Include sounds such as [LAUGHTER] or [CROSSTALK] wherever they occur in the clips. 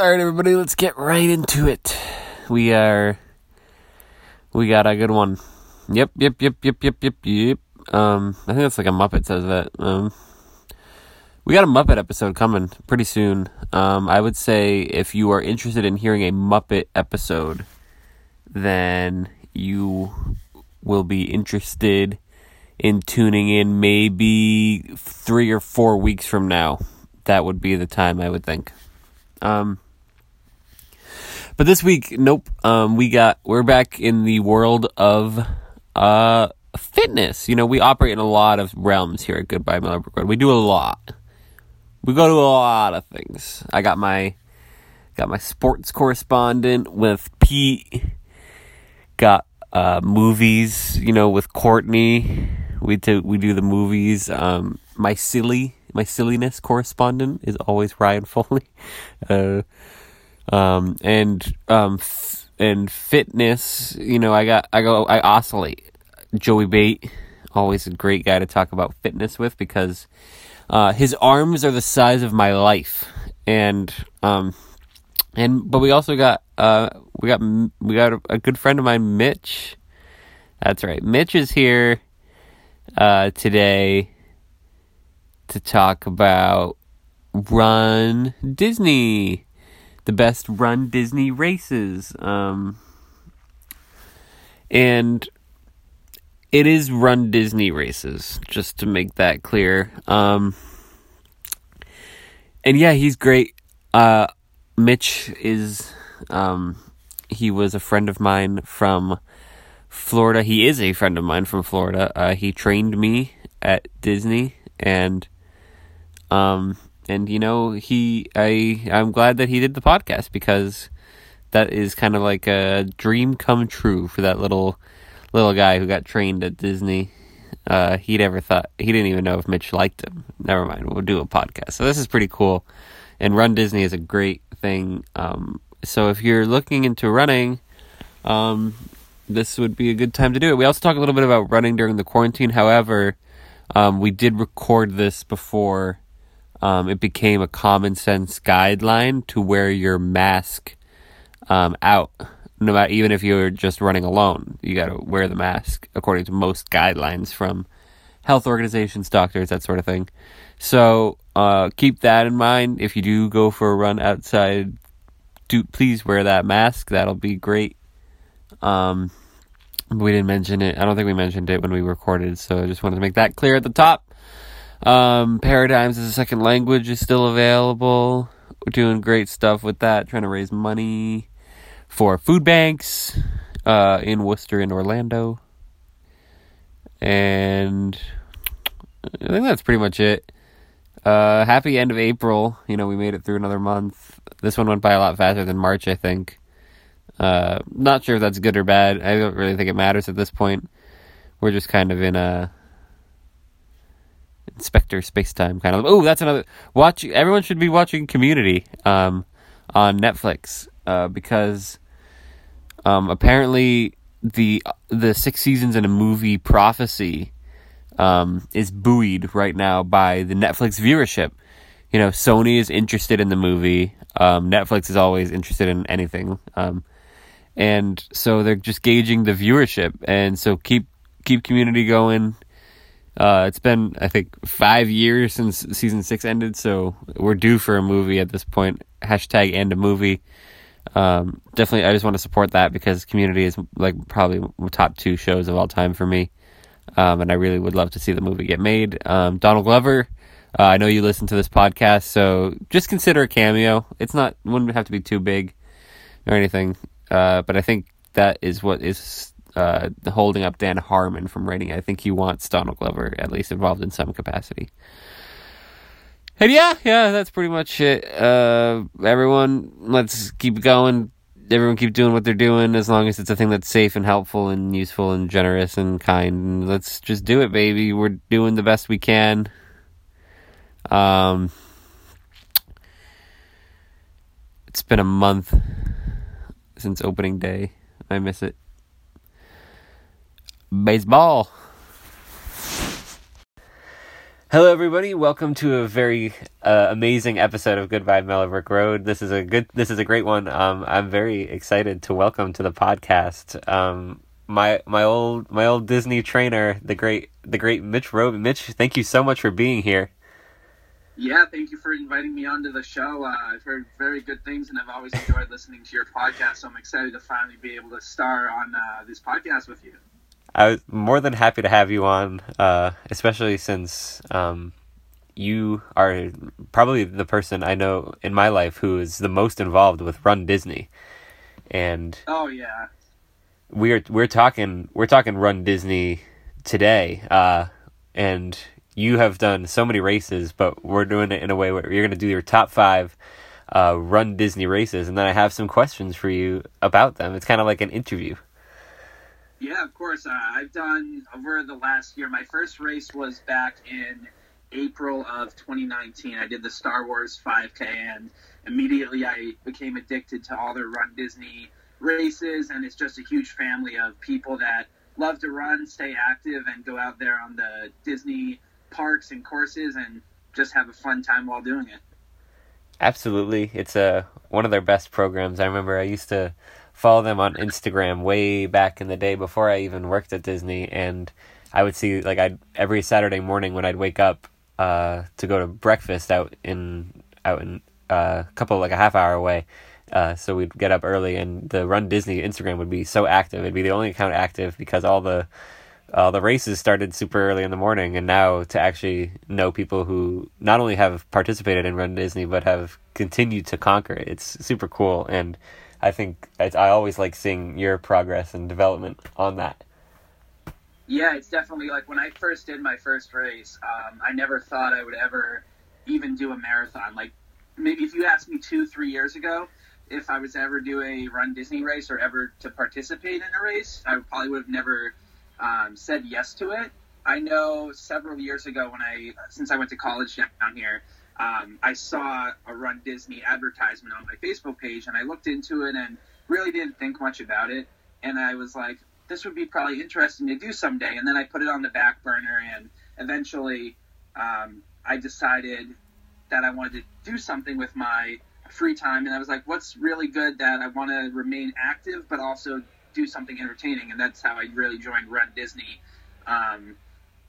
All right, everybody, let's get right into it. We are, we got a good one. Yep, yep, yep, yep, yep, yep, yep. Um, I think that's like a Muppet says that. Um, we got a Muppet episode coming pretty soon. Um, I would say if you are interested in hearing a Muppet episode, then you will be interested in tuning in maybe three or four weeks from now. That would be the time I would think. Um, but this week, nope. Um, we got we're back in the world of uh fitness. You know, we operate in a lot of realms here at Goodbye Millbrook Road. We do a lot. We go to a lot of things. I got my got my sports correspondent with Pete. Got uh, movies, you know, with Courtney. We do we do the movies. Um, my silly my silliness correspondent is always Ryan Foley. [LAUGHS] Uh, um, and um, f- and fitness, you know, I got I go I oscillate. Joey Bate, always a great guy to talk about fitness with because uh, his arms are the size of my life, and um, and but we also got uh, we got we got a, a good friend of mine, Mitch. That's right, Mitch is here uh, today to talk about Run Disney, the best Run Disney races, um, and it is Run Disney races, just to make that clear. Um, and yeah, he's great. Uh, Mitch is, um, he was a friend of mine from Florida. He is a friend of mine from Florida. Uh, he trained me at Disney, and, um, and you know, he, I, I'm glad that he did the podcast because that is kind of like a dream come true for that little little guy who got trained at Disney. Uh, he never thought he didn't even know if Mitch liked him. Never mind, we'll do a podcast. So this is pretty cool, and Run Disney is a great thing. Um, so if you're looking into running, um, this would be a good time to do it. We also talk a little bit about running during the quarantine. However, um, we did record this before um, it became a common sense guideline to wear your mask um, out no matter even if you're just running alone, you got to wear the mask according to most guidelines from health organizations, doctors, that sort of thing. So uh, keep that in mind. If you do go for a run outside, do please wear that mask. That'll be great. Um, we didn't mention it. I don't think we mentioned it when we recorded, so I just wanted to make that clear at the top. Um, Paradigms as a second language is still available. We're doing great stuff with that, trying to raise money for food banks uh, in Worcester and Orlando. And I think that's pretty much it. Uh, happy end of April. You know, we made it through another month. This one went by a lot faster than March, I think. Uh, not sure if that's good or bad. I don't really think it matters at this point. We're just kind of in a Inspector Spacetime kind of. Oh, that's another watch. Everyone should be watching Community um, on Netflix uh, because um, apparently the the six seasons in a movie prophecy um, is buoyed right now by the Netflix viewership. You know, Sony is interested in the movie. Um, Netflix is always interested in anything, um, and so they're just gauging the viewership. And so keep keep Community going. Uh, it's been I think five years since season six ended, so we're due for a movie at this point. Hashtag and a movie um, definitely, I just want to support that because Community is like probably top two shows of all time for me, um, and I really would love to see the movie get made. Um, Donald Glover, uh, I know you listen to this podcast, so just consider a cameo. It's not wouldn't have to be too big or anything, uh, but I think that is what is uh, holding up Dan Harmon from writing. I think he wants Donald Glover at least involved in some capacity. And yeah, yeah, that's pretty much it. Uh, everyone, let's keep going. Everyone keep doing what they're doing as long as it's a thing that's safe and helpful and useful and generous and kind. And let's just do it, baby. We're doing the best we can. Um, it's been a month since opening day. I miss it. Baseball. Hello, everybody. Welcome to a very uh, amazing episode of Goodbye Mellowbrook Road. This is a good. This is a great one. Um, I'm very excited to welcome to the podcast um, my my old my old Disney trainer, the great the great Mitch Roby. Mitch, thank you so much for being here. Yeah, thank you for inviting me onto the show. Uh, I've heard very good things, and I've always enjoyed listening to your podcast. So I'm excited to finally be able to star on uh, this podcast with you. I was more than happy to have you on, uh, especially since um, you are probably the person I know in my life who is the most involved with Run Disney. And oh yeah, we're we're talking we're talking Run Disney today, uh, and you have done so many races, but we're doing it in a way where you're going to do your top five uh, Run Disney races, and then I have some questions for you about them. It's kind of like an interview. Yeah, of course. Uh, I've done over the last year. My first race was back in April of 2019. I did the Star Wars 5K, and immediately I became addicted to all the Run Disney races. And it's just a huge family of people that love to run, stay active, and go out there on the Disney parks and courses and just have a fun time while doing it. Absolutely, it's a uh, one of their best programs. I remember I used to follow them on Instagram way back in the day before I even worked at Disney, and I would see like I every Saturday morning when I'd wake up uh, to go to breakfast out in out in uh, a couple like a half hour away. Uh, so we'd get up early, and the Run Disney Instagram would be so active. It'd be the only account active because all the uh, the races started super early in the morning, and now to actually know people who not only have participated in Run Disney but have continued to conquer it, it's super cool. And I think I, always like seeing your progress and development on that. Yeah, it's definitely like when I first did my first race, um, I never thought I would ever even do a marathon. Like maybe if you asked me two, three years ago if I was ever do a Run Disney race or ever to participate in a race, I probably would have never um, said yes to it. I know several years ago when I, since I went to college down here, um, I saw a Run Disney advertisement on my Facebook page, and I looked into it and really didn't think much about it. And I was like, this would be probably interesting to do someday. And then I put it on the back burner, and eventually um, I decided that I wanted to do something with my free time. And I was like, what's really good that I want to remain active, but also do something entertaining? And that's how I really joined Run Disney. Um,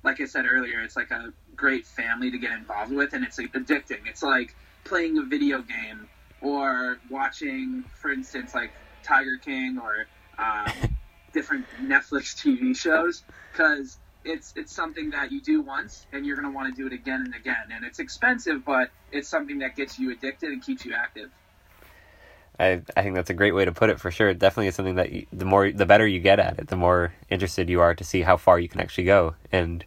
like I said earlier, it's like a great family to get involved with, and it's like addicting. It's like playing a video game or watching, for instance, like Tiger King or um, [LAUGHS] different Netflix TV shows, because it's it's something that you do once and you're going to want to do it again and again. And it's expensive, but it's something that gets you addicted and keeps you active. I, I think that's a great way to put it for sure. It definitely is something that you, the more the better you get at it, the more interested you are to see how far you can actually go. And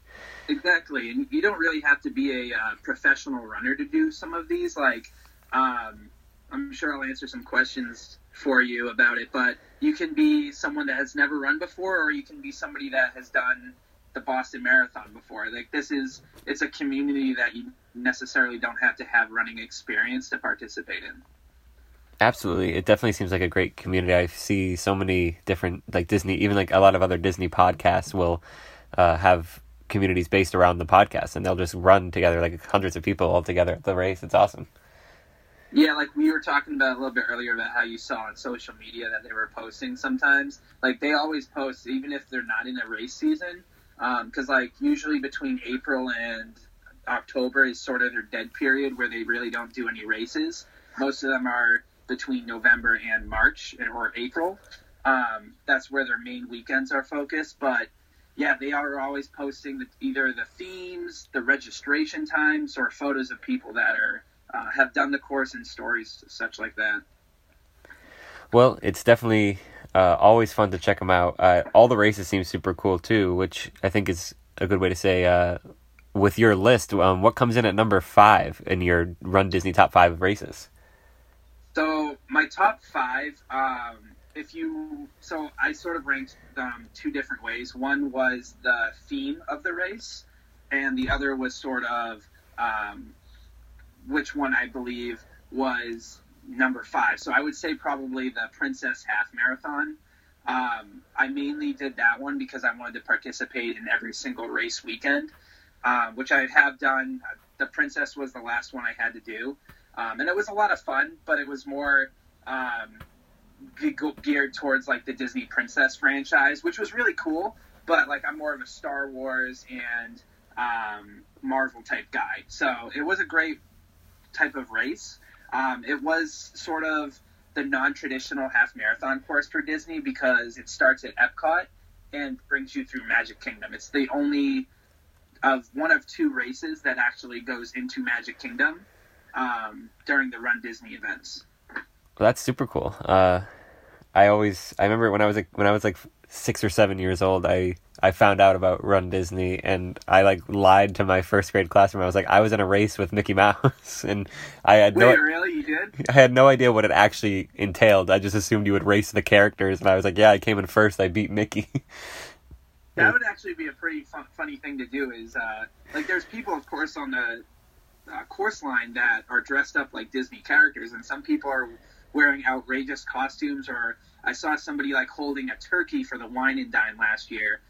Exactly, and you don't really have to be a uh, professional runner to do some of these. Like, um, I'm sure I'll answer some questions for you about it, but you can be someone that has never run before, or you can be somebody that has done the Boston Marathon before. Like, this is it's a community that you necessarily don't have to have running experience to participate in. Absolutely. It definitely seems like a great community. I see so many different like Disney even like a lot of other Disney podcasts will uh, have communities based around the podcast, and they'll just run together like hundreds of people all together at the race. It's awesome. Yeah, like we were talking about a little bit earlier about how you saw on social media that they were posting sometimes. Like they always post, even if they're not in a race season, because um, like usually between April and October is sort of their dead period where they really don't do any races. Most of them are between November and March or April. Um, that's where their main weekends are focused, but yeah, they are always posting the, either the themes, the registration times, or photos of people that are uh, have done the course and stories such like that. Well, it's definitely uh, always fun to check them out. Uh, all the races seem super cool too, which I think is a good way to say. Uh, with your list, um, what comes in at number five in your Run Disney top five races? So my top five. Um, if you so I sort of ranked them two different ways. One was the theme of the race, and the other was sort of um, which one I believe was number five. So I would say probably the Princess Half Marathon. Um, I mainly did that one because I wanted to participate in every single race weekend. um, which I have done. The Princess was the last one I had to do, um, and it was a lot of fun. But it was more um, geared towards like the Disney Princess franchise, which was really cool. But like I'm more of a Star Wars and um, Marvel type guy, so it was a great type of race. Um, it was sort of the non-traditional half marathon course for Disney because it starts at Epcot and brings you through Magic Kingdom. It's the only of one of two races that actually goes into Magic Kingdom um, during the Run Disney events. That's super cool. Uh, I always I remember when I was like when I was like six or seven years old, I I found out about Run Disney, and I like lied to my first grade classroom. I was like, I was in a race with Mickey Mouse, [LAUGHS] and I had Wait, no really? You did? I had no idea what it actually entailed. I just assumed you would race the characters, and I was like, yeah, I came in first. I beat Mickey. [LAUGHS] That would actually be a pretty fun, funny thing to do. Is uh, like there's people, of course, on the uh, course line that are dressed up like Disney characters, and some people are wearing outrageous costumes. Or I saw somebody like holding a turkey for the wine and dine last year,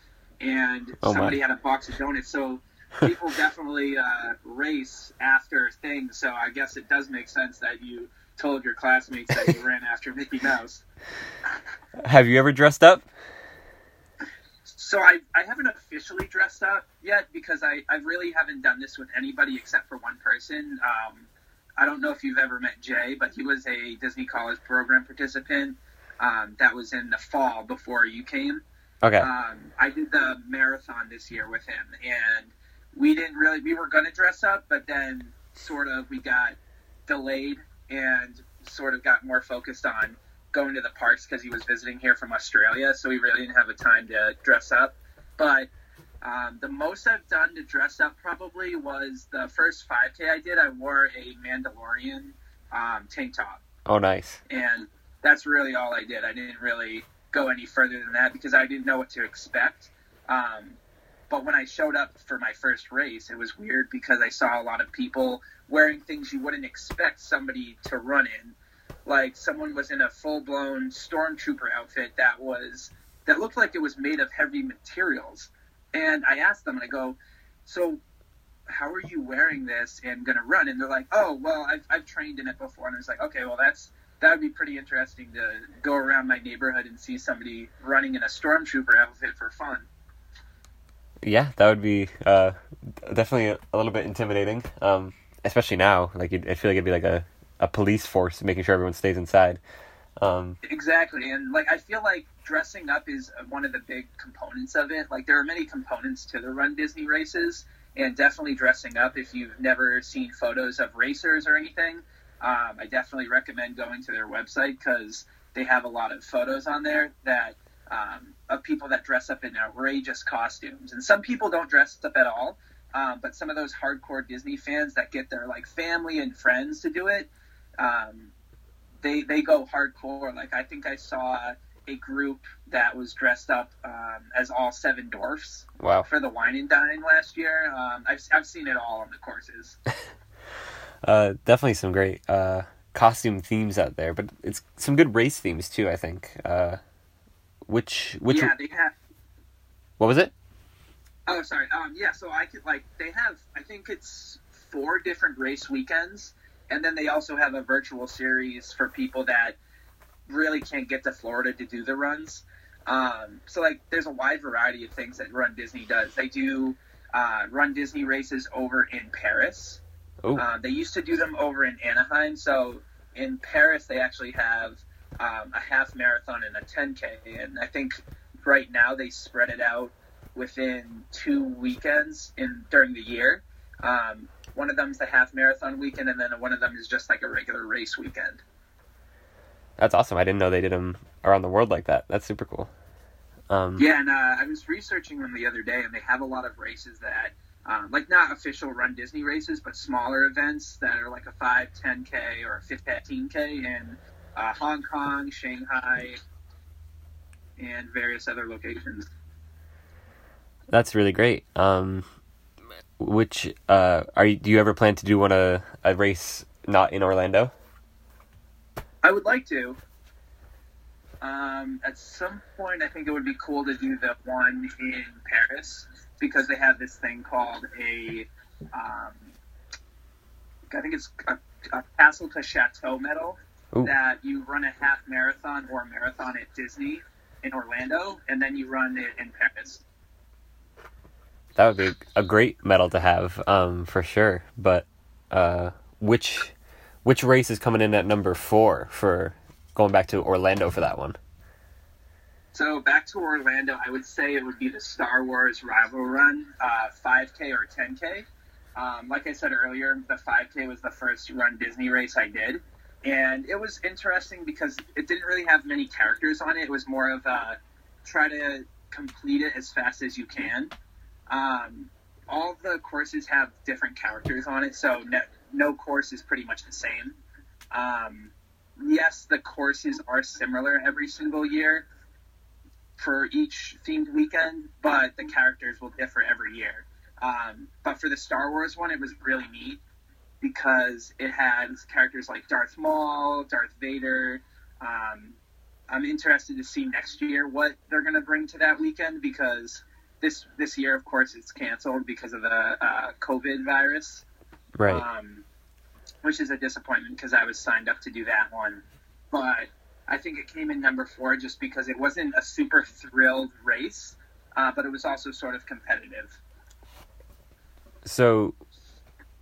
and Oh, my. somebody had a box of donuts. So people [LAUGHS] definitely uh, race after things. So I guess it does make sense that you told your classmates that you ran after [LAUGHS] Mickey Mouse. Have you ever dressed up? So I, I haven't officially dressed up yet because I, I really haven't done this with anybody except for one person. Um, I don't know if you've ever met Jay, but he was a Disney College program participant um, that was in the fall before you came. Okay. Um, I did the marathon this year with him, and we didn't really. We were going to dress up, but then sort of we got delayed and sort of got more focused on going to the parks because he was visiting here from Australia, so we really didn't have a time to dress up. But um, the most I've done to dress up probably was the first 5K I did. I wore a Mandalorian um, tank top oh, nice. and that's really all I did. I didn't really go any further than that because I didn't know what to expect. Um, but when I showed up for my first race, it was weird because I saw a lot of people wearing things you wouldn't expect somebody to run in. Like someone was in a full blown stormtrooper outfit that was that looked like it was made of heavy materials. And I asked them, and I go, "So, how are you wearing this and going to run?" And they're like, "Oh, well, I've, I've trained in it before." And I was like, "Okay, well, that's that would be pretty interesting to go around my neighborhood and see somebody running in a stormtrooper outfit for fun." Yeah, that would be uh, definitely a, little bit intimidating, um, especially now. Like, I feel like it'd be like a, a police force making sure everyone stays inside. Um, Exactly, and like I feel like dressing up is one of the big components of it. Like there are many components to the Run Disney races, and definitely dressing up. If you've never seen photos of racers or anything, um, I definitely recommend going to their website because they have a lot of photos on there that um, of people that dress up in outrageous costumes, and some people don't dress up at all. Um, but some of those hardcore Disney fans that get their like family and friends to do it, um, they they go hardcore. Like I think I saw a group that was dressed up um, as all seven dwarfs wow. for the wine and dine last year. Um, I've I've seen it all on the courses. [LAUGHS] Uh, definitely some great uh, costume themes out there, but it's some good race themes too. I think. Uh, which which yeah, they have. what was it? Oh, sorry. Um, yeah, so I could like they have. I think it's four different race weekends, and then they also have a virtual series for people that really can't get to Florida to do the runs. Um, so like, there's a wide variety of things that Run Disney does. They do uh, Run Disney races over in Paris. Oh, Uh, they used to do them over in Anaheim. So in Paris, they actually have um, a half marathon and a 10K. And I think right now they spread it out within two weekends in during the year. Um, one of them's the half marathon weekend, and then one of them is just like a regular race weekend. that's awesome. I didn't know they did them around the world like that. That's super cool. Um, Yeah, and uh, I was researching them the other day, and they have a lot of races that, um, like not official Run Disney races, but smaller events that are like a 5, 10K or a 15K in uh, Hong Kong, Shanghai, and various other locations. That's really great. Um, which uh, are you? Do you ever plan to do one a a race not in Orlando? I would like to. Um, at some point, I think it would be cool to do the one in Paris because they have this thing called a, um, I think it's a, a Castle to Chateau medal Ooh. that you run a half marathon or marathon at Disney in Orlando, and then you run it in Paris. That would be a great medal to have, um, for sure. But uh, which which race is coming in at number four for going back to Orlando for that one? So back to Orlando, I would say it would be the Star Wars Rival Run, uh, 5K or 10K. Um, like I said earlier, the 5K was the first Run Disney race I did, and it was interesting because it didn't really have many characters on it. It was more of a try to complete it as fast as you can. Um, all the courses have different characters on it, so no, no course is pretty much the same. Um, yes, the courses are similar every single year for each themed weekend, but the characters will differ every year. Um, but for the Star Wars one, it was really neat because it has characters like Darth Maul, Darth Vader. Um, I'm interested to see next year what they're going to bring to that weekend because this this year, of course, it's canceled because of the uh, COVID virus Right. um, which is a disappointment because I was signed up to do that one. But I think it came in number four just because it wasn't a super thrilled race, uh, but it was also sort of competitive. so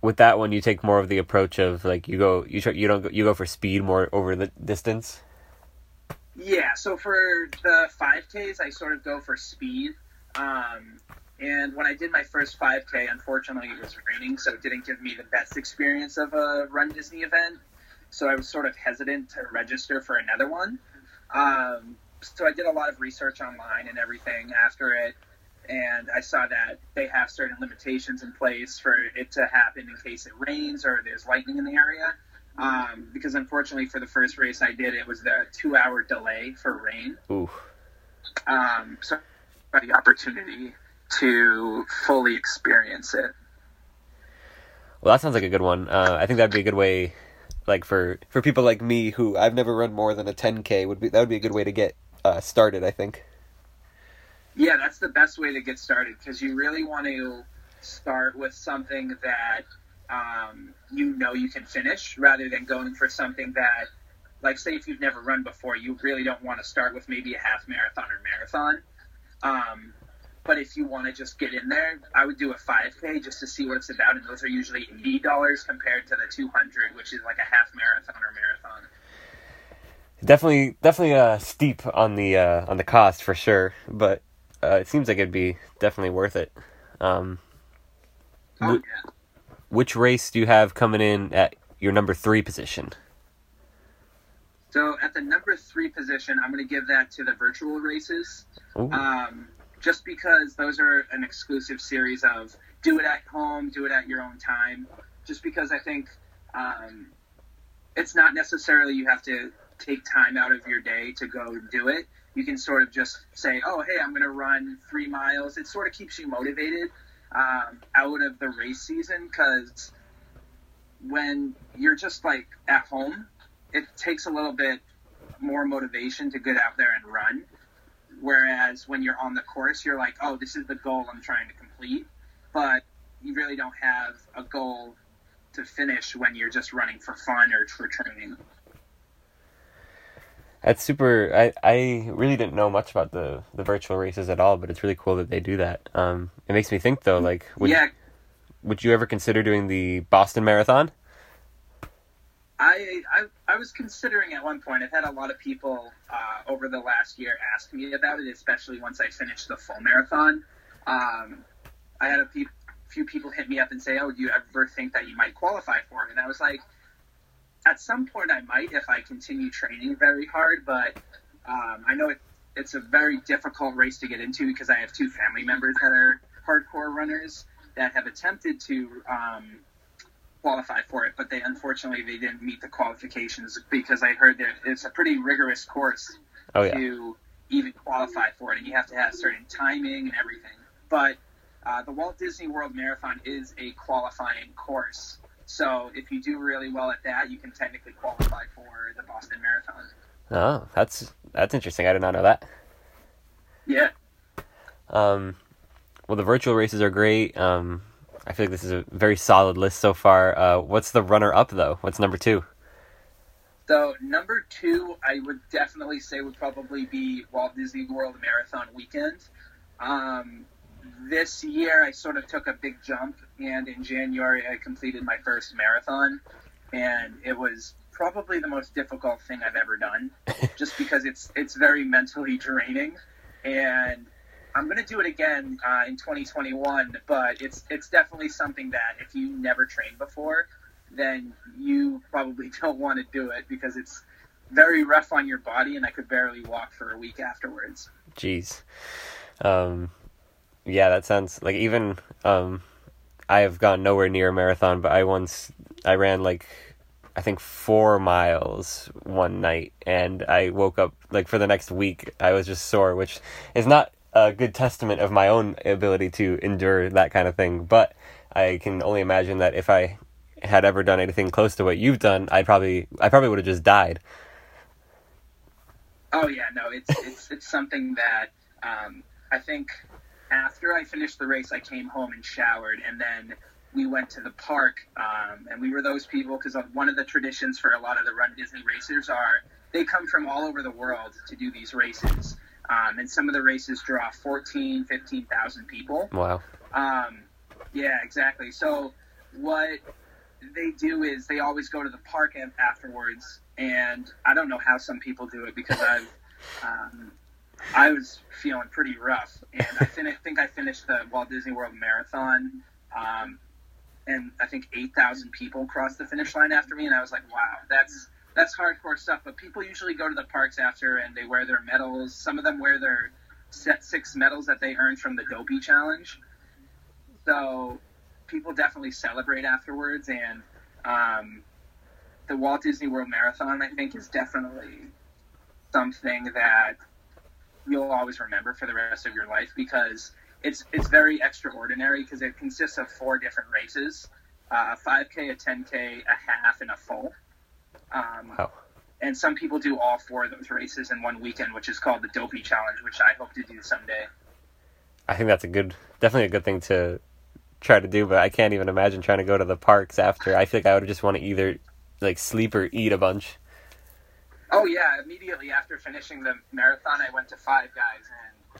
with that one, you take more of the approach of like you go you try, you don't go, you go for speed more over the distance. Yeah, so for the 5Ks, I sort of go for speed. Um, and when I did my first 5K, unfortunately, it was raining, so it didn't give me the best experience of a Run Disney event. So I was sort of hesitant to register for another one. Um, so I did a lot of research online and everything after it, and I saw that they have certain limitations in place for it to happen in case it rains or there's lightning in the area. Um, because unfortunately, for the first race I did, it was the two-hour delay for rain. Ooh. Um, so the opportunity to fully experience it. Well, that sounds like a good one. Uh, I think that'd be a good way, like for for people like me who I've never run more than a 10k would be that would be a good way to get uh, started. I think. Yeah, that's the best way to get started because you really want to start with something that um, you know you can finish rather than going for something that, like, say if you've never run before, you really don't want to start with maybe a half marathon or marathon. Um, but if you want to just get in there, I would do a 5K just to see what it's about, and those are usually eighty dollars compared to the 200, which is like a half marathon or marathon. Definitely, definitely uh, steep on the uh, on the cost for sure, but uh, it seems like it'd be definitely worth it. Um, Oh, Wh- yeah. which race do you have coming in at your number three position? So at the number three position, I'm going to give that to the virtual races, um, just because those are an exclusive series of do it at home, do it at your own time. Just because I think um, it's not necessarily you have to take time out of your day to go do it. You can sort of just say, oh, hey, I'm going to run three miles. It sort of keeps you motivated um, out of the race season because when you're just like at home, it takes a little bit more motivation to get out there and run. Whereas when you're on the course, you're like, oh, this is the goal I'm trying to complete. But you really don't have a goal to finish when you're just running for fun or for training. That's super. I, I really didn't know much about the, the virtual races at all, but it's really cool that they do that. Um, it makes me think though, like, would, yeah, would you ever consider doing the Boston Marathon? I, I I was considering at one point. I've had a lot of people uh, over the last year ask me about it, especially once I finished the full marathon. Um, I had a pe- few people hit me up and say, "Oh, do you ever think that you might qualify for it?" And I was like, "At some point, I might if I continue training very hard." But um, I know it, it's a very difficult race to get into because I have two family members that are hardcore runners that have attempted to um, qualify for it, but they unfortunately they didn't meet the qualifications because I heard that it's a pretty rigorous course Oh yeah. to even qualify for it, and you have to have certain timing and everything. But uh, the Walt Disney World Marathon is a qualifying course, so if you do really well at that, you can technically qualify for the Boston Marathon. Oh, that's That's interesting. I did not know that. Yeah. Um, well, the virtual races are great. Um, I feel like this is a very solid list so far. Uh, what's the runner up though? What's number two? So number two, I would definitely say would probably be Walt Disney World Marathon Weekend. Um, this year, I sort of took a big jump, and in January, I completed my first marathon, and it was probably the most difficult thing I've ever done, [LAUGHS] just because it's it's very mentally draining, and I'm to do it again uh, in 2021. But it's it's definitely something that if you never trained before, then you probably [LAUGHS] don't want to do it because it's very rough on your body, and I could barely walk for a week afterwards. Jeez. Um, yeah, that sounds like even um, I have gone nowhere near a marathon, but I once I ran like I think four miles one night, and I woke up like for the next week I was just sore, which is not a good testament of my own ability to endure that kind of thing. But I can only imagine that if I had ever done anything close to what you've done, I probably I probably would have just died. Oh yeah, no, it's it's it's something that um, I think after I finished the race, I came home and showered, and then we went to the park. Um, and we were those people because one of the traditions for a lot of the Run Disney racers are they come from all over the world to do these races. Um, and some of the races draw 14, 15,000 people. Wow. Um, yeah, exactly. So what they do is they always go to the park afterwards, and I don't know how some people do it because I've [LAUGHS] um, I was feeling pretty rough, and I fin- think I finished the Walt Disney World Marathon, um, and I think eight thousand people crossed the finish line after me, and I was like, wow, that's that's hardcore stuff. But people usually go to the parks after, and they wear their medals. Some of them wear their set six medals that they earned from the Dopey Challenge. So people definitely celebrate afterwards, and um, the Walt Disney World Marathon, I think, is definitely something that you'll always remember for the rest of your life because it's it's very extraordinary because it consists of four different races: uh, a 5K, a 10K, a half, and a full. Um, wow. And some people do all four of those races in one weekend, which is called the Dopey Challenge, which I hope to do someday. I think that's a good, definitely a good thing to try to do, but I can't even imagine trying to go to the parks after. I feel like I would just want to either like sleep or eat a bunch. Oh yeah, immediately after finishing the marathon, I went to Five Guys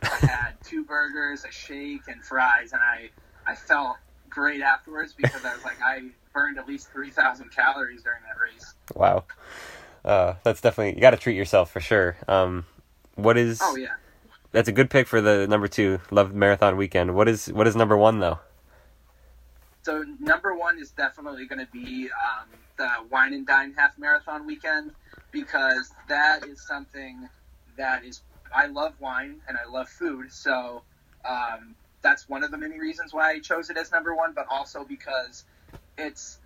and I had [LAUGHS] two burgers, a shake, and fries, and I I felt great afterwards because I was like I burned at least three thousand calories during that race. Wow, uh, that's definitely you got to treat yourself for sure. Um, what is? Oh yeah, that's a good pick for the number two. Love marathon weekend. What is what is number one though? So number one is definitely going to be um, the Wine and Dine half marathon weekend because that is something that is I love wine and I love food, so um, that's one of the many reasons why I chose it as number one. But also because it's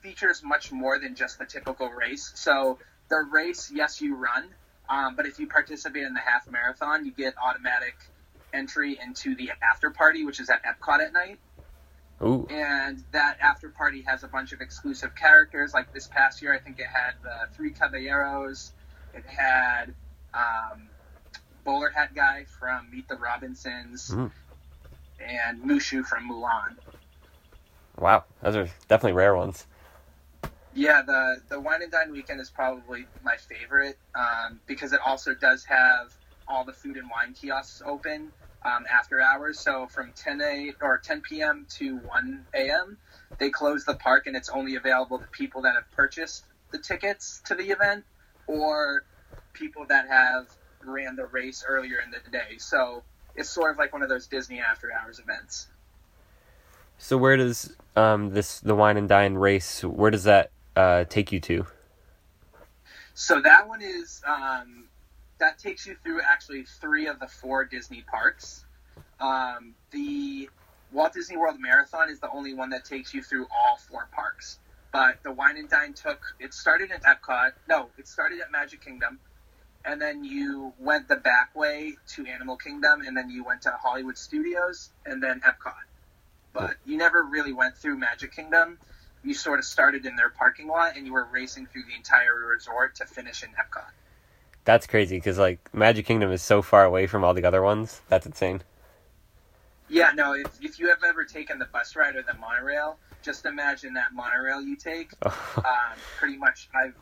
features much more than just the typical race. So the race, yes, you run, um, but if you participate in the half marathon, you get automatic entry into the after party, which is at Epcot at night. Ooh. And that after party has a bunch of exclusive characters. Like this past year, I think it had the Three Caballeros. It had um, Bowler Hat Guy from Meet the Robinsons, mm. And Mushu from Mulan. Wow, those are definitely rare ones. Yeah, the the Wine and Dine weekend is probably my favorite um, because it also does have all the food and wine kiosks open um, after hours. So from 10 a or 10 p.m. to 1 a.m. they close the park and it's only available to people that have purchased the tickets to the event or people that have ran the race earlier in the day. So it's sort of like one of those Disney after hours events. So where does um, this the wine and dine race? Where does that uh, take you to? So that one is um, that takes you through actually three of the four Disney parks. Um, the Walt Disney World Marathon is the only one that takes you through all four parks. But the Wine and Dine took it started at Epcot. No, it started at Magic Kingdom, and then you went the back way to Animal Kingdom, and then you went to Hollywood Studios, and then Epcot. But you never really went through Magic Kingdom. You sort of started in their parking lot, and you were racing through the entire resort to finish in Epcot. That's crazy because like Magic Kingdom is so far away from all the other ones. That's insane. Yeah, no. If if you have ever taken the bus ride or the monorail, just imagine that monorail you take. [LAUGHS] um, pretty much, I've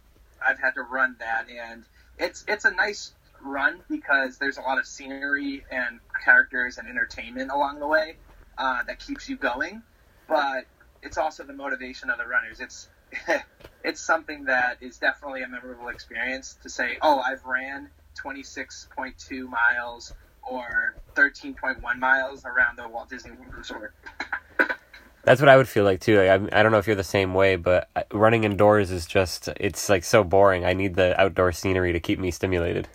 I've had to run that, and it's it's a nice run because there's a lot of scenery and characters and entertainment along the way uh, that keeps you going. But it's also the motivation of the runners. It's [LAUGHS] it's something that is definitely a memorable experience to say, oh, I've ran 26.2 miles or 13.1 miles around the Walt Disney World Resort. That's what I would feel like too. Like, I, I don't know if you're the same way, but running indoors is just, it's like so boring. I need the outdoor scenery to keep me stimulated.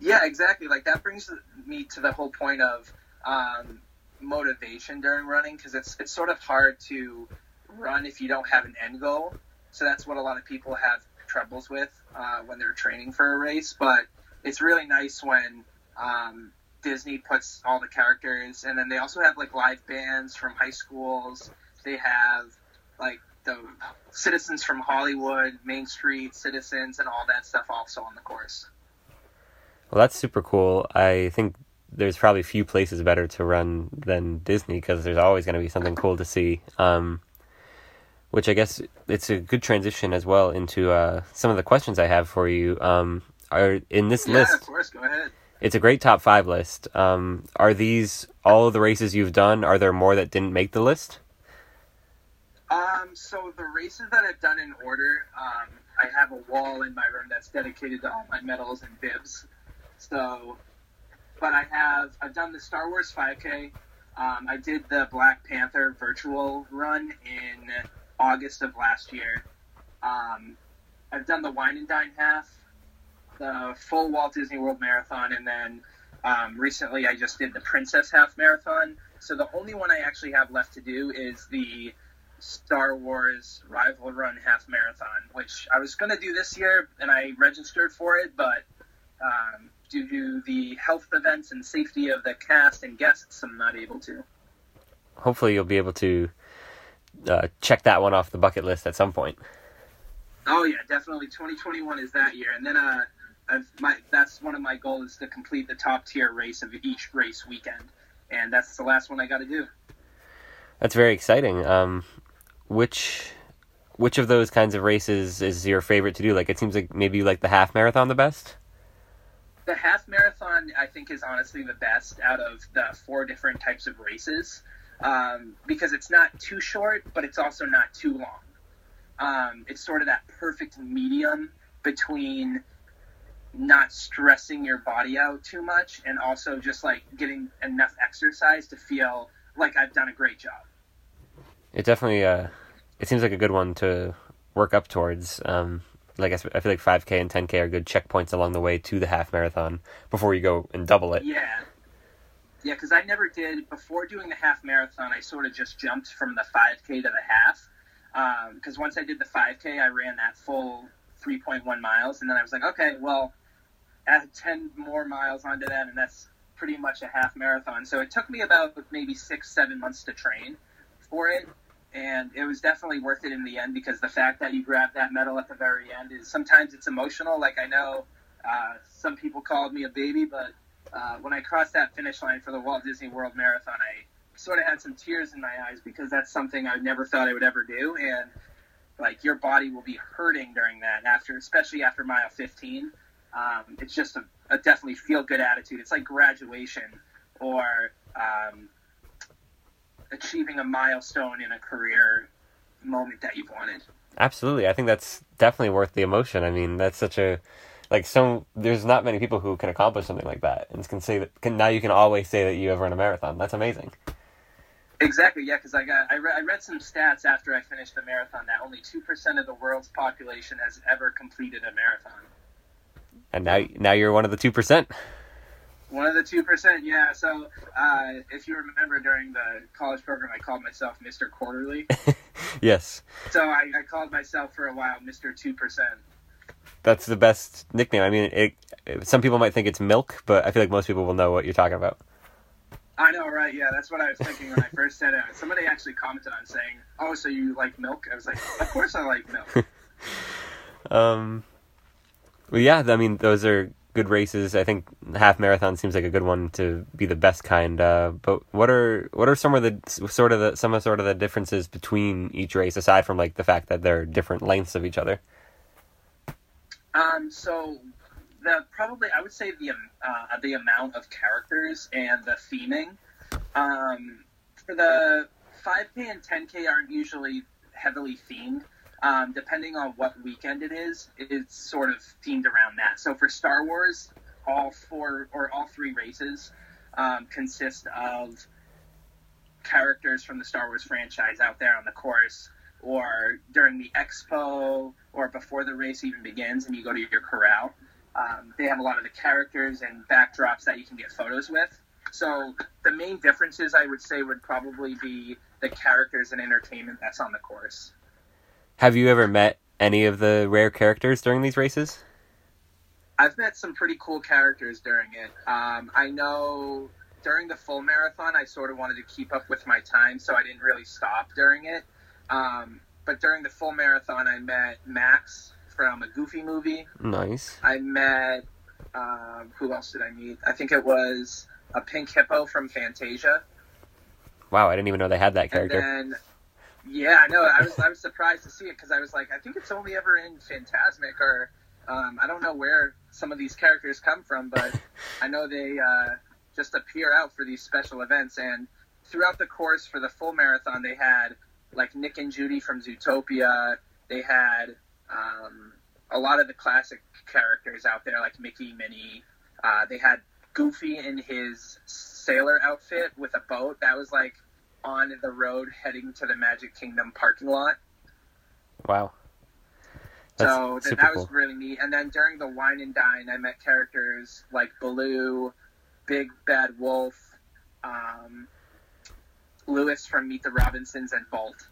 Yeah, exactly. Like that brings me to the whole point of um, motivation during running because it's it's sort of hard to run if you don't have an end goal. So that's what a lot of people have troubles with uh, when they're training for a race. But it's really nice when um, Disney puts all the characters, and then they also have like live bands from high schools. They have like the citizens from Hollywood, Main Street citizens, and all that stuff also on the course. Well, that's super cool. I think there's probably few places better to run than Disney because there's always going to be something cool to see. Um, which I guess it's a good transition as well into uh, some of the questions I have for you. Um, are in this yeah, list? of course. Go ahead. It's a great top five list. Um, are these all of the races you've done? Are there more that didn't make the list? Um, so the races that I've done in order, um, I have a wall in my room that's dedicated to all my medals and bibs. So, but I have I've done the Star Wars 5K. Um, I did the Black Panther virtual run in August of last year. Um, I've done the Wine and Dine half, the full Walt Disney World Marathon, and then um, recently I just did the Princess Half Marathon. So the only one I actually have left to do is the Star Wars Rival Run Half Marathon, which I was going to do this year, and I registered for it, but um, due to the health events and safety of the cast and guests, I'm not able to. Hopefully, you'll be able to uh, check that one off the bucket list at some point. Oh yeah, definitely. 2021 is that year, and then uh, my that's one of my goals is to complete the top tier race of each race weekend, and that's the last one I got to do. That's very exciting. Um, which which of those kinds of races is your favorite to do? Like, it seems like maybe you like the half marathon the best. The half marathon, I think, is honestly the best out of the four different types of races um, because it's not too short, but it's also not too long. Um, it's sort of that perfect medium between not stressing your body out too much and also just like getting enough exercise to feel like I've done a great job. It definitely, uh, it seems like a good one to work up towards. Um, like I, I feel like 5K and 10K are good checkpoints along the way to the half marathon before you go and double it. Yeah. Yeah, because I never did before doing the half marathon. I sort of just jumped from the 5K to the half. Because um, once I did the 5K, I ran that full 3.1 miles, and then I was like, okay, well, add 10 more miles onto that, and that's pretty much a half marathon. So it took me about maybe six, seven months to train for it, and it was definitely worth it in the end because the fact that you grab that medal at the very end is sometimes it's emotional. Like I know uh, some people called me a baby, but uh, when I crossed that finish line for the Walt Disney World Marathon, I sort of had some tears in my eyes because that's something I never thought I would ever do, and like your body will be hurting during that after, especially after mile 15. Um, it's just a, a definitely feel good attitude. It's like graduation or um, achieving a milestone in a career moment that you've wanted. Absolutely, I think that's definitely worth the emotion. I mean, that's such a like so there's not many people who can accomplish something like that and can say that can, now you can always say that you have run a marathon that's amazing exactly yeah because i got I, re- I read some stats after i finished the marathon that only 2% of the world's population has ever completed a marathon and now now you're one of the 2% one of the 2% yeah so uh, if you remember during the college program i called myself mr quarterly [LAUGHS] yes so I, I called myself for a while mr 2% that's the best nickname. I mean, it, it, some people might think it's milk, but I feel like most people will know what you're talking about. I know, right? Yeah, that's what I was thinking when I first said it. Somebody actually commented on saying, "Oh, so you like milk?" I was like, "Of course I like milk." [LAUGHS] um, Well, yeah, I mean those are good races. I think half marathon seems like a good one to be the best kind. Uh, but what are what are some of the sort of the some of sort of the differences between each race aside from like the fact that they're different lengths of each other? Um, so the probably I would say the uh, the amount of characters and the theming. Um, for the 5K and 10K aren't usually heavily themed. Um, depending on what weekend it is, it's sort of themed around that. So for Star Wars, all four or all three races um, consist of characters from the Star Wars franchise out there on the course, or during the expo, or before the race even begins, and you go to your corral. Um, they have a lot of the characters and backdrops that you can get photos with. So the main differences I would say would probably be the characters and entertainment that's on the course. Have you ever met any of the rare characters during these races? I've met some pretty cool characters during it. Um, I know during the full marathon, I sort of wanted to keep up with my time, so I didn't really stop during it. Um, but during the full marathon, I met Max from a Goofy movie. Nice. I met um, who else did I meet? I think it was a pink hippo from Fantasia. Wow, I didn't even know they had that character. And then yeah, I know. I was I was surprised to see it because I was like, I think it's only ever in Fantasmic or um, I don't know where some of these characters come from, but I know they uh, just appear out for these special events. And throughout the course for the full marathon, they had like Nick and Judy from Zootopia. They had um, a lot of the classic characters out there, like Mickey, Minnie. Uh, they had Goofy in his sailor outfit with a boat. That was like on the road heading to the Magic Kingdom parking lot. Wow. That's so th- that was cool. really neat. And then during the wine and dine, I met characters like Baloo, Big Bad Wolf, um, Lewis from Meet the Robinsons, and Bolt.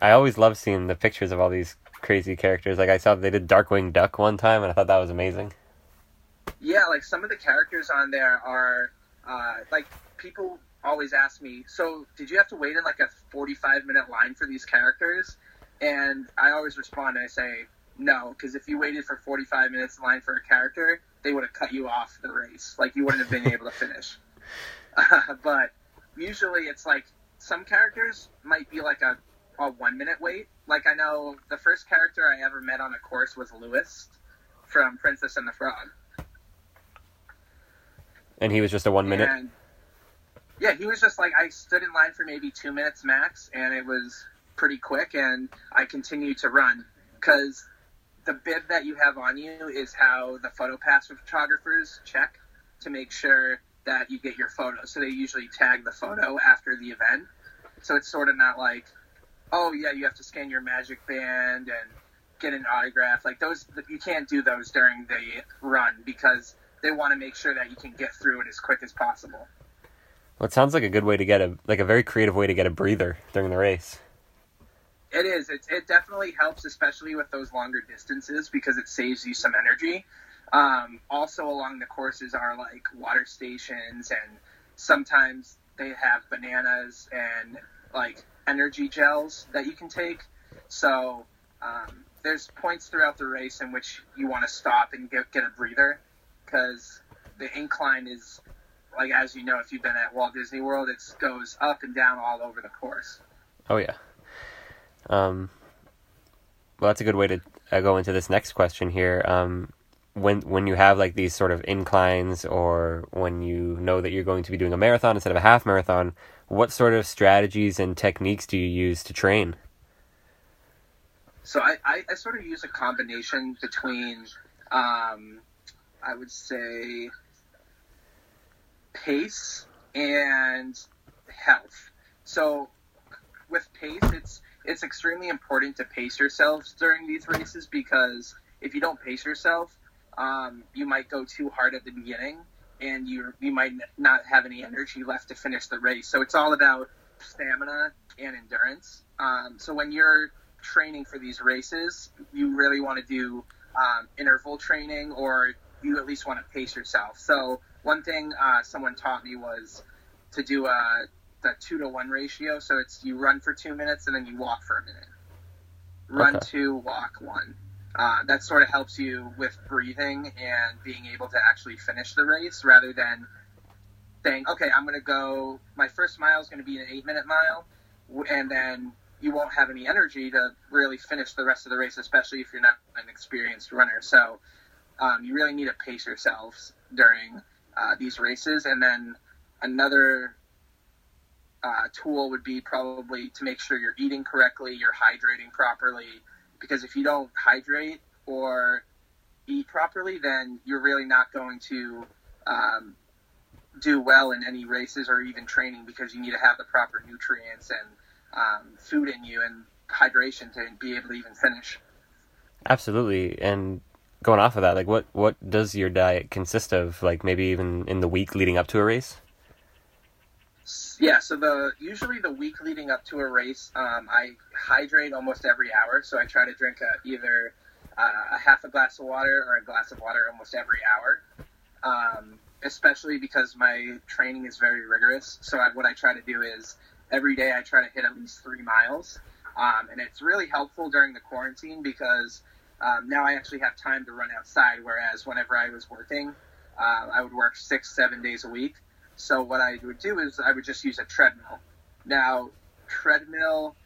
I always love seeing the pictures of all these crazy characters. Like I saw they did Darkwing Duck one time, and I thought that was amazing. Yeah, like some of the characters on there are uh, like people always ask me, so did you have to wait in like a 45 minute line for these characters? And I always respond and I say, no, because if you waited for 45 minutes in line for a character, they would have cut you off the race. Like you wouldn't have been able to finish. Uh, [LAUGHS] but usually it's like some characters might be like a, a one minute wait. Like I know the first character I ever met on a course was Louis from Princess and the Frog. And he was just a one minute. And yeah, he was just like I stood in line for maybe two minutes max, and it was pretty quick, and I continued to run because the bib that you have on you is how the photo pass photographers check to make sure that you get your photo. So they usually tag the photo after the event. So it's sort of not like, oh yeah, you have to scan your magic band and get an autograph. Like those, you can't do those during the run because they want to make sure that you can get through it as quick as possible. Well, it sounds like a good way to get a like a very creative way to get a breather during the race. It is. It, it definitely helps, especially with those longer distances, because it saves you some energy. Um, also, along the courses are like water stations, and sometimes they have bananas and like energy gels that you can take. So um, there's points throughout the race in which you want to stop and get get a breather because the incline is like as you know, if you've been at Walt Disney World, it goes up and down all over the course. Oh yeah. Um, well, that's a good way to uh, go into this next question here. Um, when when you have like these sort of inclines, or when you know that you're going to be doing a marathon instead of a half marathon, what sort of strategies and techniques do you use to train? So I, I, I sort of use a combination between, um, I would say, pace and health. So with pace, it's it's extremely important to pace yourselves during these races because if you don't pace yourself, um, you might go too hard at the beginning and you you might not have any energy left to finish the race. So it's all about stamina and endurance. Um, so when you're training for these races, you really want to do um, interval training or you at least want to pace yourself. So one thing uh, someone taught me was to do a the two to one ratio. So it's you run for two minutes and then you walk for a minute. Run okay. two, walk one. uh, that sort of helps you with breathing and being able to actually finish the race rather than saying, okay, I'm going to go, my first mile is going to be an eight minute mile, and then you won't have any energy to really finish the rest of the race, especially if you're not an experienced runner. So um, you really need to pace yourselves during uh, these races. And then another uh, tool would be probably to make sure you're eating correctly, you're hydrating properly, because if you don't hydrate or eat properly, then you're really not going to um, do well in any races or even training because you need to have the proper nutrients and um, food in you and hydration to be able to even finish. Absolutely, and going off of that, like what what does your diet consist of? Like maybe even in the week leading up to a race. Yeah, so the usually the week leading up to a race, um, I hydrate almost every hour. So I try to drink a, either uh, a half a glass of water or a glass of water almost every hour. Um, especially because my training is very rigorous. So I, what I try to do is every day I try to hit at least three miles, um, and it's really helpful during the quarantine because um, now I actually have time to run outside. Whereas whenever I was working, uh, I would work six, seven days a week. So what I would do is I would just use a treadmill. Now, treadmill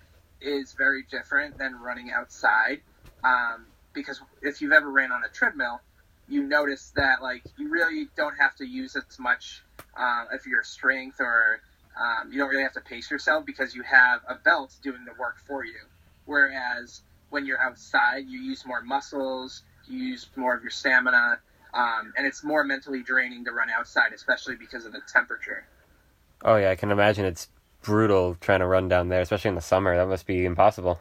is very different than running outside um, because if you've ever ran on a treadmill, you notice that like you really don't have to use as much uh, of your strength or um, you don't really have to pace yourself because you have a belt doing the work for you. Whereas when you're outside, you use more muscles, you use more of your stamina, um, and it's more mentally draining to run outside, especially because of the temperature. Oh yeah, I can imagine it's brutal trying to run down there, especially in the summer. That must be impossible.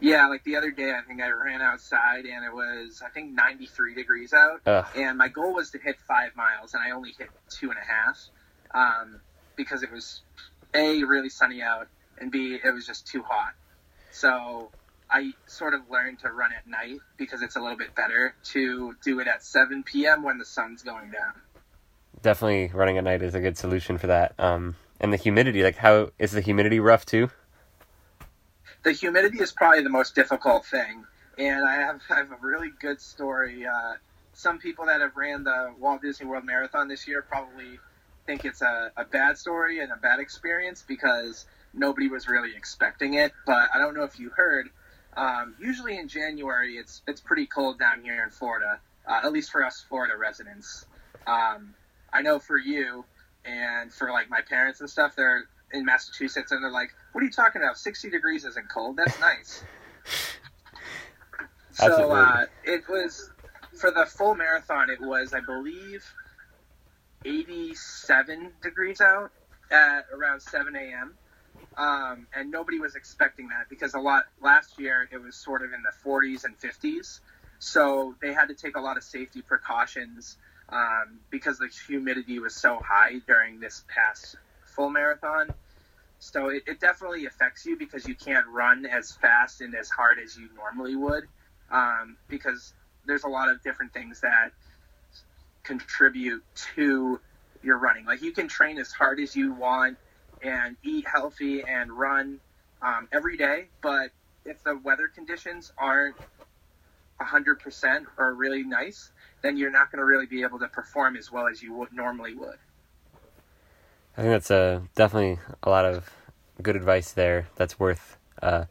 Yeah, like the other day, I think I ran outside and it was, I think, 93 degrees out. Ugh. And my goal was to hit five miles, and I only hit two and a half um, because it was A, really sunny out, and B, it was just too hot. So I sort of learned to run at night because it's a little bit better to do it at 7 p.m. when the sun's going down. Definitely running at night is a good solution for that. Um, and the humidity, like how is the humidity rough too? the humidity is probably the most difficult thing. And I have, I have a really good story. Uh, some people that have ran the Walt Disney World Marathon this year probably think it's a, a bad story and a bad experience because nobody was really expecting it. But I don't know if you heard. Um, usually in January, it's it's pretty cold down here in Florida, uh, at least for us Florida residents. Um, I know for you and for like my parents and stuff, they're in Massachusetts, and they're like, "What are you talking about? Sixty degrees isn't cold. That's nice." [LAUGHS] so uh, it was for the full marathon. It was, I believe, eighty-seven degrees out at around seven a.m. Um, and nobody was expecting that because a lot last year it was sort of in the 40s and 50s. So they had to take a lot of safety precautions um, because the humidity was so high during this past full marathon. So it, it, definitely affects you because you can't run as fast and as hard as you normally would um, because there's a lot of different things that contribute to your running. Like you can train as hard as you want and eat healthy and run um, every day, but if the weather conditions aren't 100% or really nice, then you're not going to really be able to perform as well as you would normally would. I think that's uh, definitely a lot of good advice there. That's worth uh,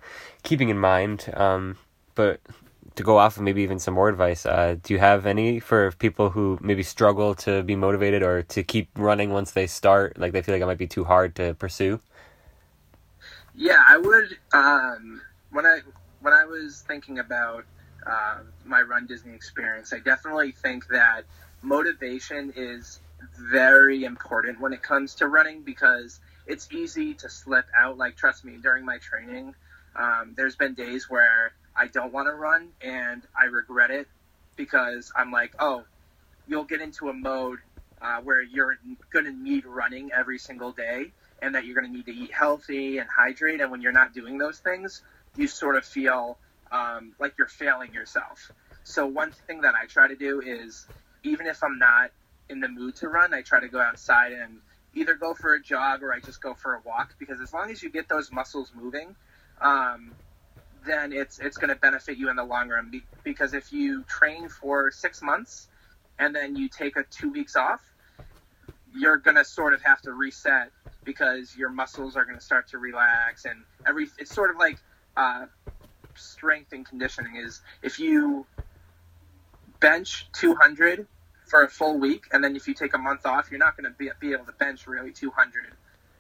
keeping in mind. Um, but to go off of maybe even some more advice, uh, do you have any for people who maybe struggle to be motivated or to keep running once they start? Like they feel like it might be too hard to pursue. Yeah, I would. Um, when I when I was thinking about uh, my Run Disney experience, I definitely think that motivation is very important when it comes to running because it's easy to slip out. Like, trust me, during my training, um, there's been days where I don't want to run and I regret it because I'm like, oh, you'll get into a mode uh, where you're going to need running every single day and that you're going to need to eat healthy and hydrate. And when you're not doing those things, you sort of feel um, like you're failing yourself. So, one thing that I try to do is even if I'm not in the mood to run, I try to go outside and either go for a jog or I just go for a walk because as long as you get those muscles moving, um, then it's it's going to benefit you in the long run. Be, because if you train for six months and then you take a two weeks off, you're going to sort of have to reset because your muscles are going to start to relax and every. It's sort of like uh, strength and conditioning is if you bench 200 for a full week and then if you take a month off, you're not going to be, be able to bench really 200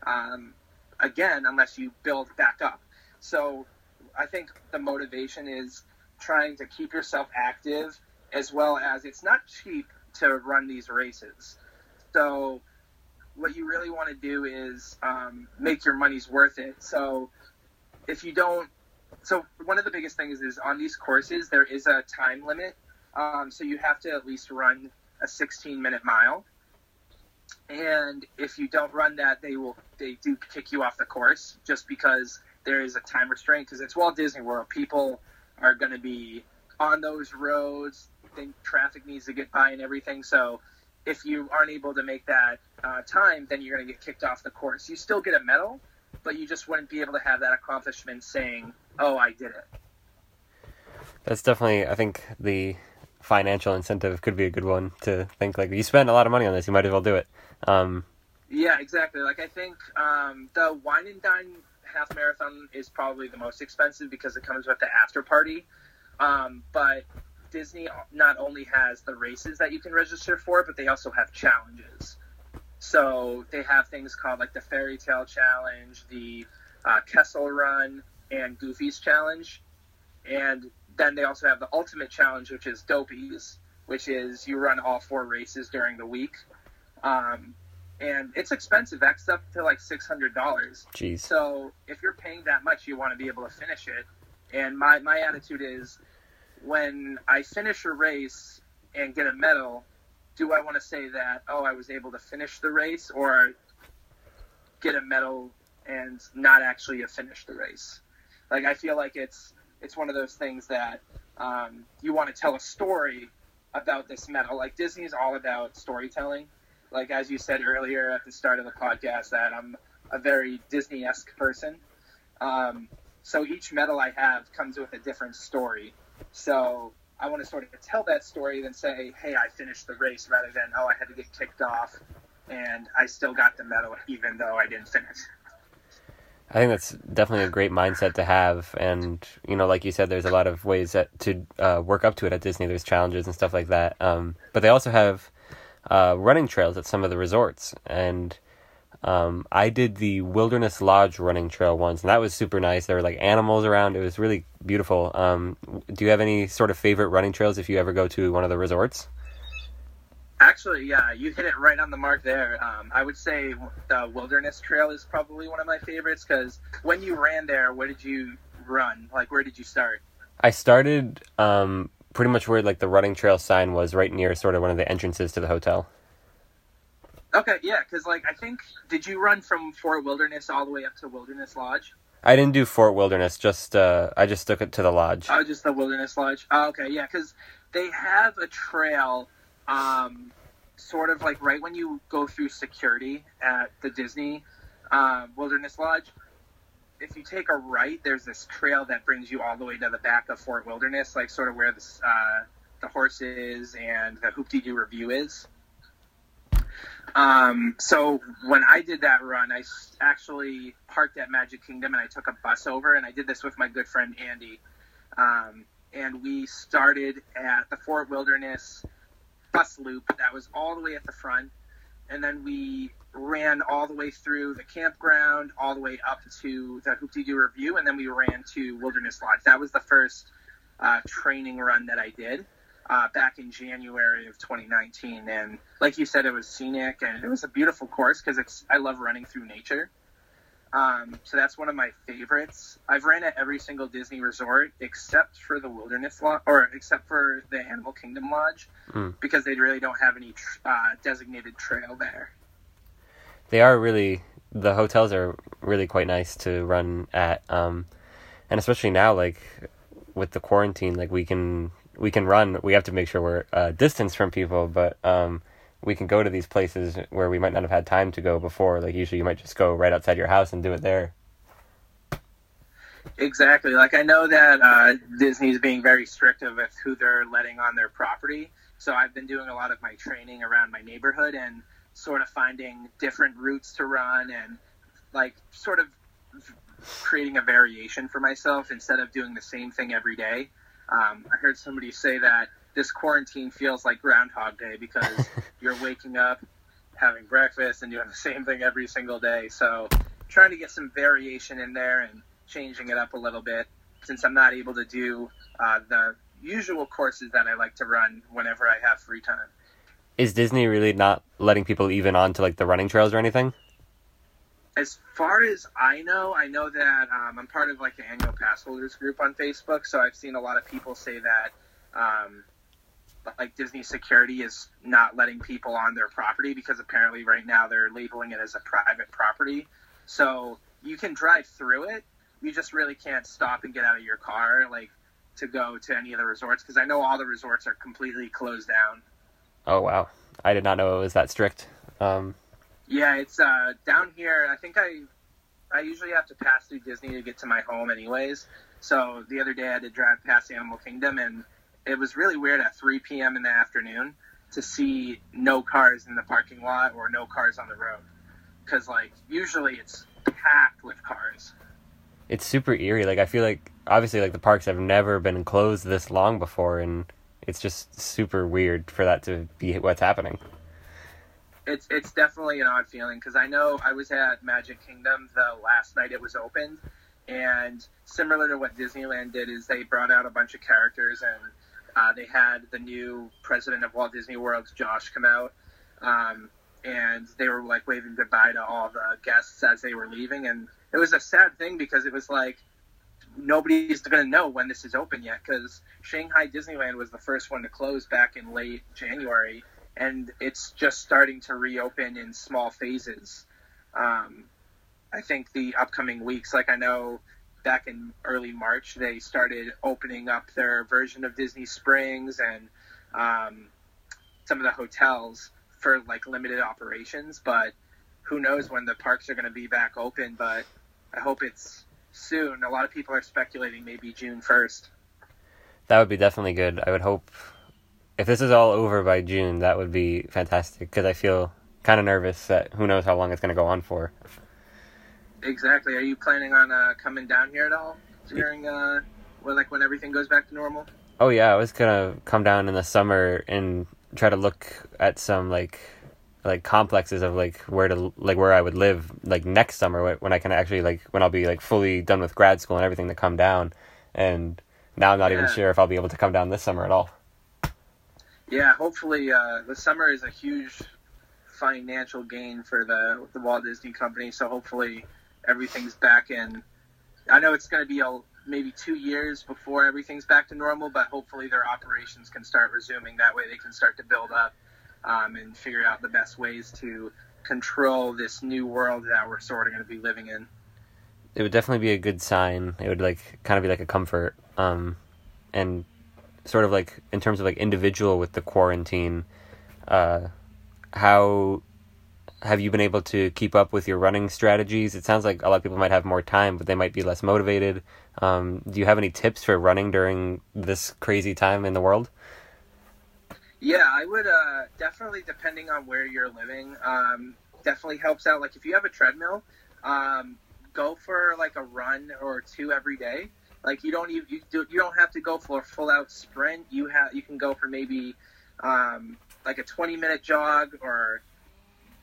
um, again unless you build back up. So I think the motivation is trying to keep yourself active as well as it's not cheap to run these races. So what you really want to do is um, make your money's worth it. So if you don't, so one of the biggest things is on these courses there is a time limit. Um, so you have to at least run a 16 minute mile. And if you don't run that, they will they do kick you off the course just because there is a time restraint because it's Walt Disney World. People are going to be on those roads. Think traffic needs to get by and everything. So if you aren't able to make that uh, time, then you're going to get kicked off the course. You still get a medal, but you just wouldn't be able to have that accomplishment saying, "Oh, I did it." That's definitely, I think, the financial incentive could be a good one to think like you spend a lot of money on this, you might as well do it. Um, yeah, exactly. Like I think um, the wine and dine half marathon is probably the most expensive because it comes with the after party. Um, but Disney not only has the races that you can register for, but they also have challenges. So they have things called like the Fairy Tale Challenge, the uh, Kessel Run, and Goofy's Challenge. And then they also have the Ultimate Challenge, which is Dopey's, which is you run all four races during the week. Um, and it's expensive. That's up to like six hundred dollars. Jeez. So if you're paying that much, you want to be able to finish it. And my my attitude is, when I finish a race and get a medal, do I want to say that oh I was able to finish the race or get a medal and not actually finish the race? Like I feel like it's it's one of those things that um, you want to tell a story about this medal. Like Disney's all about storytelling like as you said earlier at the start of the podcast, that I'm a very Disney esque person. Um, so each medal I have comes with a different story. So I want to sort of tell that story, than say, "Hey, I finished the race," rather than, "Oh, I had to get kicked off, and I still got the medal even though I didn't finish." I think that's definitely a great mindset to have, and you know, like you said, there's a lot of ways that to uh, work up to it at Disney. There's challenges and stuff like that, um, but they also have uh, running trails at some of the resorts, and um, I did the Wilderness Lodge running trail once, and that was super nice. There were like animals around; it was really beautiful. Um, do you have any sort of favorite running trails if you ever go to one of the resorts? Actually, yeah, you hit it right on the mark there. Um, I would say the Wilderness Trail is probably one of my favorites because when you ran there, where did you run? Like, where did you start? I started um, pretty much where like the running trail sign was, right near sort of one of the entrances to the hotel. Okay, yeah, because like I think did you run from Fort Wilderness all the way up to Wilderness Lodge? I didn't do Fort Wilderness. Just uh, I just took it to the lodge. Oh, just the Wilderness Lodge. Oh, okay, yeah, because they have a trail, um, sort of like right when you go through security at the Disney um, Wilderness Lodge if you take a right, there's this trail that brings you all the way to the back of Fort Wilderness, like sort of where the uh, the horses and the Hoop-Dee-Doo Revue is. Um, so when I did that run, I actually parked at Magic Kingdom and I took a bus over, and I did this with my good friend Andy. Um, and we started at the Fort Wilderness bus loop that was all the way at the front, and then we ran all the way through the campground, all the way up to the Hoop-Dee-Doo Revue, and then we ran to Wilderness Lodge. That was the first uh, training run that I did uh, back in January of 2019. And like you said, it was scenic and it was a beautiful course because I love running through nature. Um, so that's one of my favorites. I've ran at every single Disney resort except for the Wilderness Lodge, or except for the Animal Kingdom Lodge, mm. because they really don't have any uh, designated trail there they are really the hotels are really quite nice to run at um and especially now like with the quarantine like we can we can run we have to make sure we're uh, distance from people but um we can go to these places where we might not have had time to go before like usually you might just go right outside your house and do it there Exactly. Like I know that uh, Disney's being very strict with who they're letting on their property. So I've been doing a lot of my training around my neighborhood and sort of finding different routes to run and like sort of creating a variation for myself instead of doing the same thing every day. Um, I heard somebody say that this quarantine feels like Groundhog Day because [LAUGHS] you're waking up, having breakfast, and doing the same thing every single day. So trying to get some variation in there and changing it up a little bit since I'm not able to do uh, the usual courses that I like to run whenever I have free time. Is Disney really not letting people even onto like the running trails or anything? As far as I know, I know that um, I'm part of like the annual pass holders group on Facebook, so I've seen a lot of people say that um, like Disney security is not letting people on their property because apparently right now they're labeling it as a private property. So you can drive through it, you just really can't stop and get out of your car like to go to any of the resorts because I know all the resorts are completely closed down. Oh wow, I did not know it was that strict. Um, yeah, it's uh, down here. I think I I usually have to pass through Disney to get to my home, anyways. So the other day I had to drive past Animal Kingdom, and it was really weird at 3 p.m. in the afternoon to see no cars in the parking lot or no cars on the road. Because like usually it's packed with cars it's super eerie. Like I feel like obviously like the parks have never been closed this long before, and it's just super weird for that to be what's happening. It's it's definitely an odd feeling because I know I was at Magic Kingdom the last night it was opened, and similar to what Disneyland did is they brought out a bunch of characters and uh, they had the new president of Walt Disney World, Josh, come out. Um, and they were like waving goodbye to all the guests as they were leaving and it was a sad thing because it was like nobody's going to know when this is open yet because Shanghai Disneyland was the first one to close back in late January, and it's just starting to reopen in small phases. Um, I think the upcoming weeks, like I know back in early March, they started opening up their version of Disney Springs and um, some of the hotels for like limited operations, but who knows when the parks are going to be back open, but I hope it's soon. A lot of people are speculating maybe June 1st. That would be definitely good. I would hope if this is all over by June, that would be fantastic because I feel kind of nervous that who knows how long it's going to go on for. Exactly. Are you planning on uh, coming down here at all during uh, when like when everything goes back to normal? Oh yeah, I was gonna come down in the summer and try to look at some like like complexes of like where to like where I would live like next summer when I can actually like when I'll be like fully done with grad school and everything to come down and now I'm not yeah. even sure if I'll be able to come down this summer at all. Yeah, hopefully uh, the summer is a huge financial gain for the the Walt Disney Company, so hopefully everything's back in. I know it's going to be a, maybe two years before everything's back to normal, but hopefully their operations can start resuming. That way they can start to build up um, and figure out the best ways to control this new world that we're sort of going to be living in. It would definitely be a good sign. It would like kind of be like a comfort, um, and sort of like in terms of like individual with the quarantine. Uh, how have you been able to keep up with your running strategies? It sounds like a lot of people might have more time, but they might be less motivated. Um, do you have any tips for running during this crazy time in the world? Yeah, I would uh, definitely, depending on where you're living, um, definitely helps out. Like if you have a treadmill, um, go for like a run or two every day. Like you don't even you, do, you don't have to go for a full out sprint. You have you can go for maybe um, like a 20 minute jog or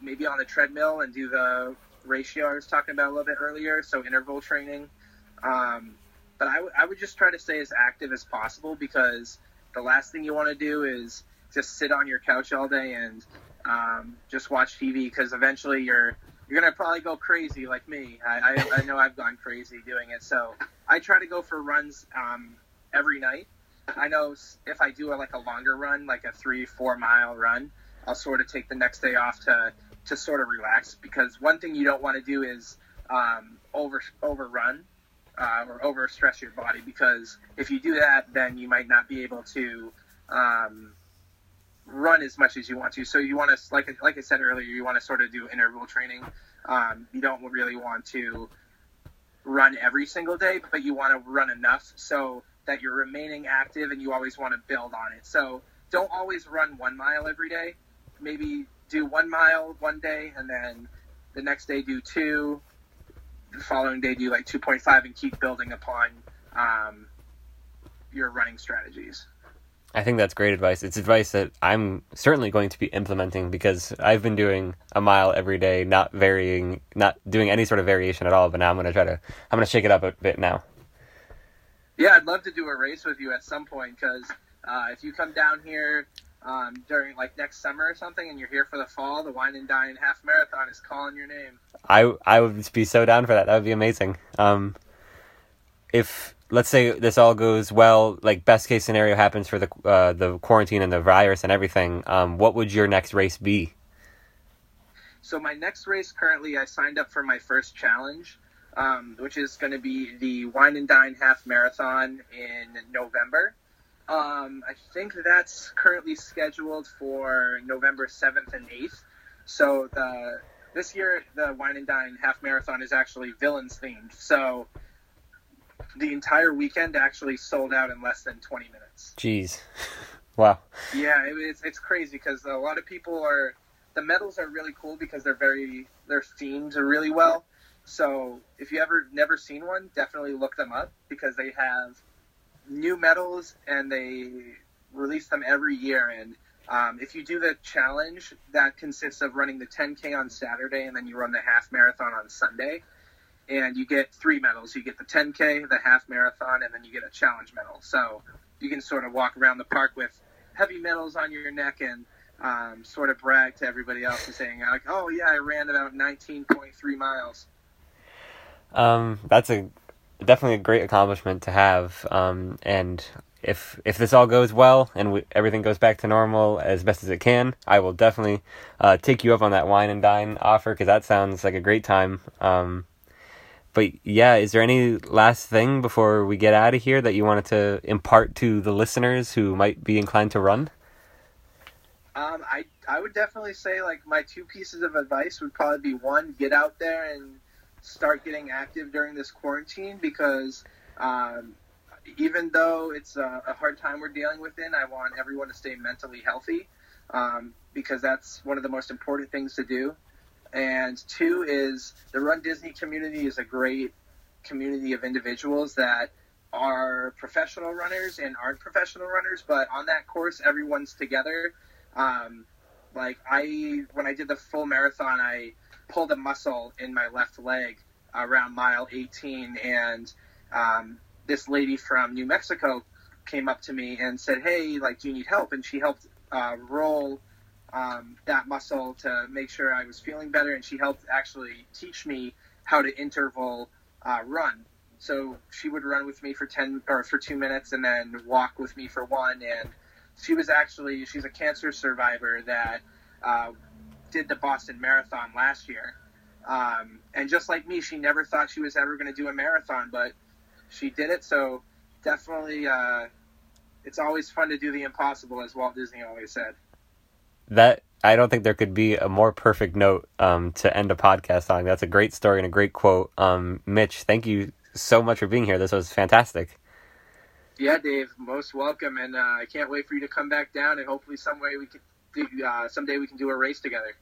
maybe on the treadmill and do the ratio I was talking about a little bit earlier. So interval training. Um, but I, w- I would just try to stay as active as possible because the last thing you want to do is just sit on your couch all day and um, just watch TV because eventually you're you're gonna probably go crazy like me. I, I, I, know I've gone crazy doing it, so I try to go for runs um, every night. I know if I do a, like a longer run, like a three four mile run, I'll sort of take the next day off to to sort of relax because one thing you don't want to do is um, over overrun uh, or over stress your body because if you do that, then you might not be able to um, run as much as you want to. So you want to, like like I said earlier, you want to sort of do interval training. Um, you don't really want to run every single day, but you want to run enough so that you're remaining active and you always want to build on it. So don't always run one mile every day. Maybe do one mile one day and then the next day do two. The following day do like 2.5 and keep building upon um, your running strategies. I think that's great advice. It's advice that I'm certainly going to be implementing because I've been doing a mile every day, not varying, not doing any sort of variation at all. But now I'm going to try to, I'm going to shake it up a bit now. Yeah, I'd love to do a race with you at some point because uh, if you come down here um, during like next summer or something, and you're here for the fall, the Wine and Dine Half Marathon is calling your name. I I would be so down for that. That would be amazing. Um, if let's say this all goes well, like best case scenario happens for the uh, the quarantine and the virus and everything, um, what would your next race be? So my next race currently, I signed up for my first challenge, um, which is going to be the Wine and Dine Half Marathon in November. Um, I think that's currently scheduled for November seventh and eighth. So the this year the Wine and Dine Half Marathon is actually villains themed. So the entire weekend actually sold out in less than 20 minutes. Jeez. [LAUGHS] wow. Yeah, it, it's, it's crazy because a lot of people are, the medals are really cool because they're very, their themes are really well. So if you ever never seen one, definitely look them up because they have new medals and they release them every year. And um, if you do the challenge, that consists of running the 10K on Saturday and then you run the half marathon on Sunday and you get three medals. You get the 10K, the half marathon, and then you get a challenge medal. So you can sort of walk around the park with heavy medals on your neck and um, sort of brag to everybody else and saying like, "Oh yeah, I ran about 19.3 miles." Um, that's a definitely a great accomplishment to have. Um, and if if this all goes well and we, everything goes back to normal as best as it can, I will definitely uh, take you up on that wine and dine offer because that sounds like a great time. Um, but yeah, is there any last thing before we get out of here that you wanted to impart to the listeners who might be inclined to run? Um, I I would definitely say like my two pieces of advice would probably be one, get out there and start getting active during this quarantine because um, even though it's a, a, hard time we're dealing with in, I want everyone to stay mentally healthy um, because that's one of the most important things to do. And two is the Run Disney community is a great community of individuals that are professional runners and aren't professional runners, but on that course, everyone's together. Um, like I, when I did the full marathon, I pulled a muscle in my left leg around mile 18, and um, this lady from New Mexico came up to me and said, "Hey, like, do you need help?" And she helped uh, roll um, that muscle to make sure I was feeling better, and she helped actually teach me how to interval uh, run. So she would run with me for ten or for two minutes, and then walk with me for one. And she was actually she's a cancer survivor that uh, did the Boston Marathon last year. Um, and just like me, she never thought she was ever going to do a marathon, but she did it. So definitely, uh, it's always fun to do the impossible, as Walt Disney always said that I don't think there could be a more perfect note um, to end a podcast on. That's a great story and a great quote. Um, Mitch, thank you so much for being here. This was fantastic. Yeah, Dave, most welcome, and uh, I can't wait for you to come back down, and hopefully, some way we can, do, uh, someday we can do a race together.